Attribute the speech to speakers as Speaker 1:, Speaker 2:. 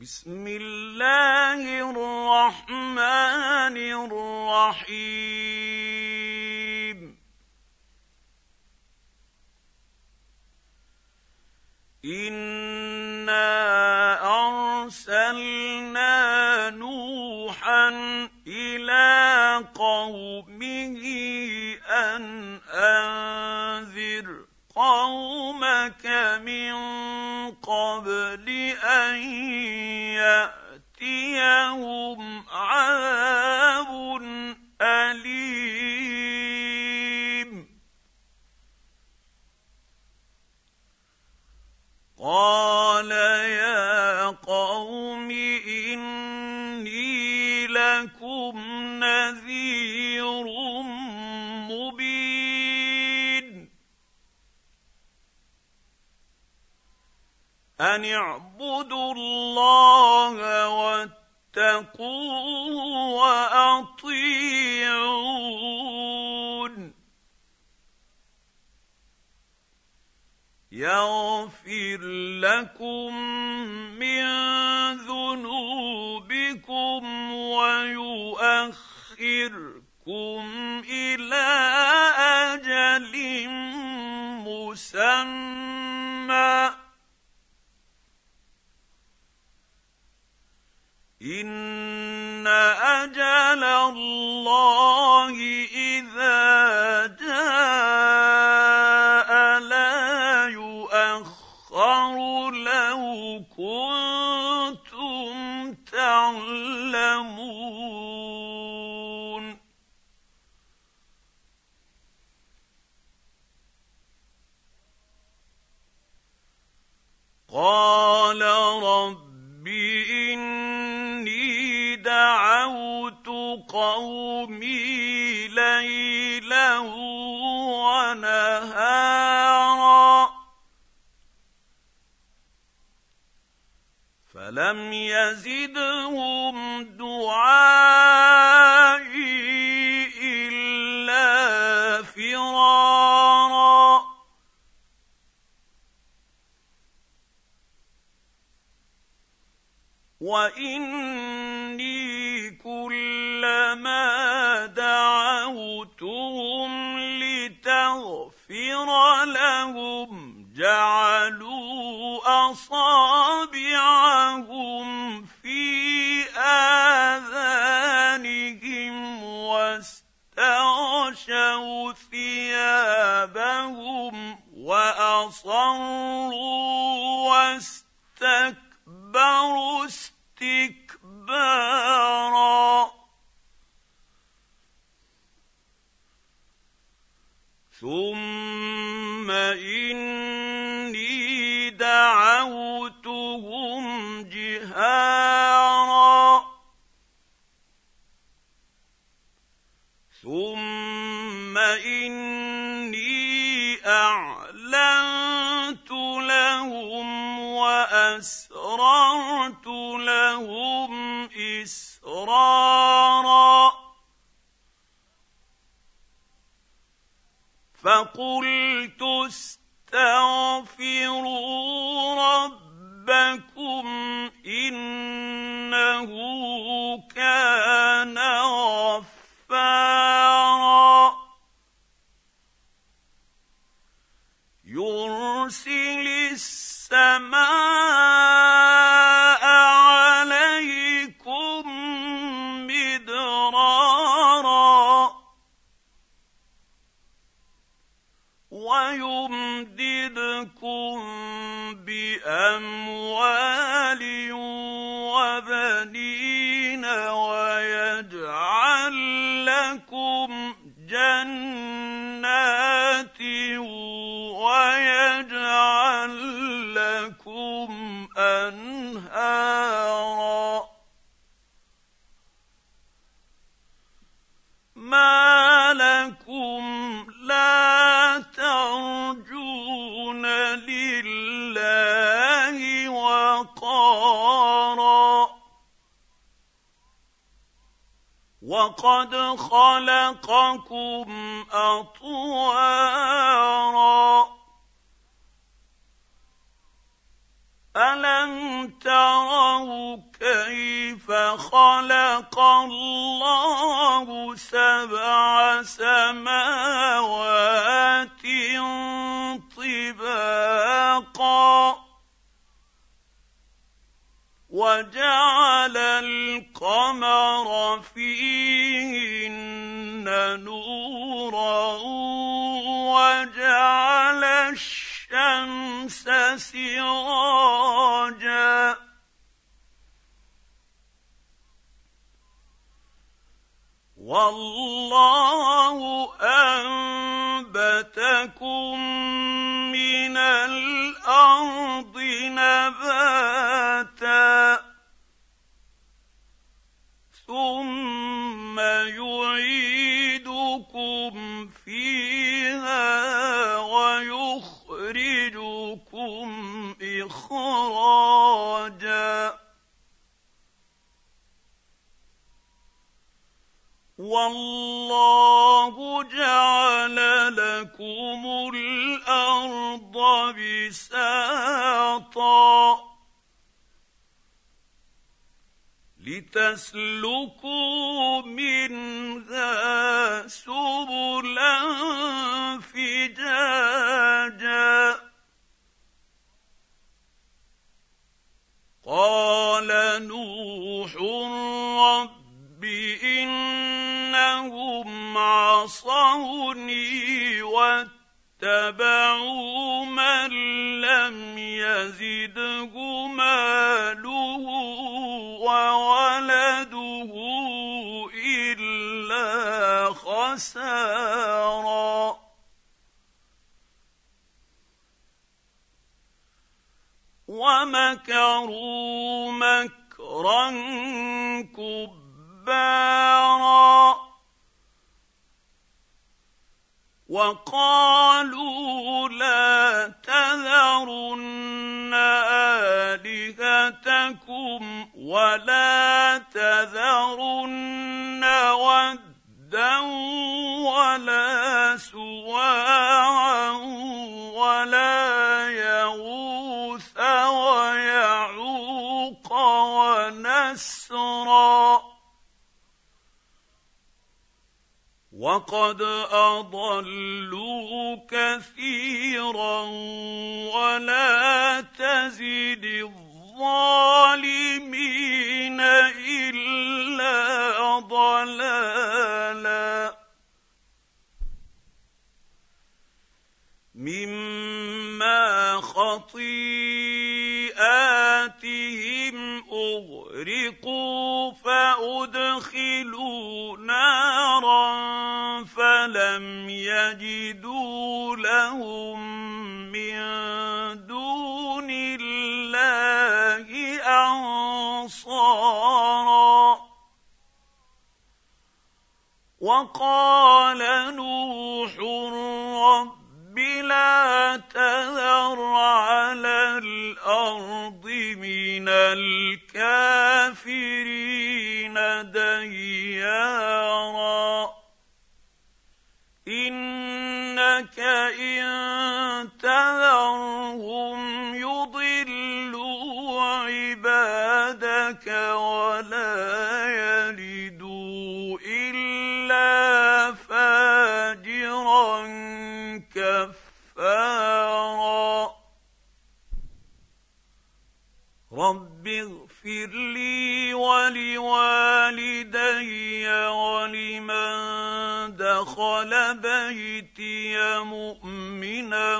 Speaker 1: بسم الله الرحمن الرحيم. انا ارسلنا نوحا إلى قومه ان انذر قومك من قبل ان اعبدوا الله واتقوه واطيعون يغفر لكم من ذنوبكم ويؤخركم إلى أجل مسمى ان أجل الله دعوت قومي ليلا ونهارا. فلم يزدهم دعائي إلا فرارا. وإني لتغفر لهم جعلوا أصابعهم في آذانهم واستغشوا ثيابهم وأصروا واستكبروا استكبارا. ثم اني فقلت استغفروا ربكم إنه كان غفارا. يرسل السماء ويمددكم بأموال وبنين ويجعل لكم جنات وقارا وقد خلقكم أطوارا. ألم تروا كيف خلق الله سبع وجعل القمر فيهن نورا وجعل الشمس سراجا. والله أنبتكم من الأرض نباتا ويخرجكم إخراجا. والله جعل لكم الأرض بساطا لتسلكوا منها سبلا. نوح رب إنهم عصوني واتبعوا من لم يزده ماله وولده إلا خسارا. ومكروا مكرا كبارا. وقالوا لا تذرن آلهتكم ولا تذرن ودا ولا سواعا وقد أضلوا كثيرا ولا تزد الظالمين إلا ضلالا. مما خطيئاتهم أغرقوا فأدخلوا فلم يجدوا لهم من دون الله انصارا وقال نوح رب لا تذر على الأرض من الكافرين ديارا انك ان تذرهم يضلوا عبادك ولا يلدوا الا فاجرا كفارا رب اغفر بيتي مؤمنا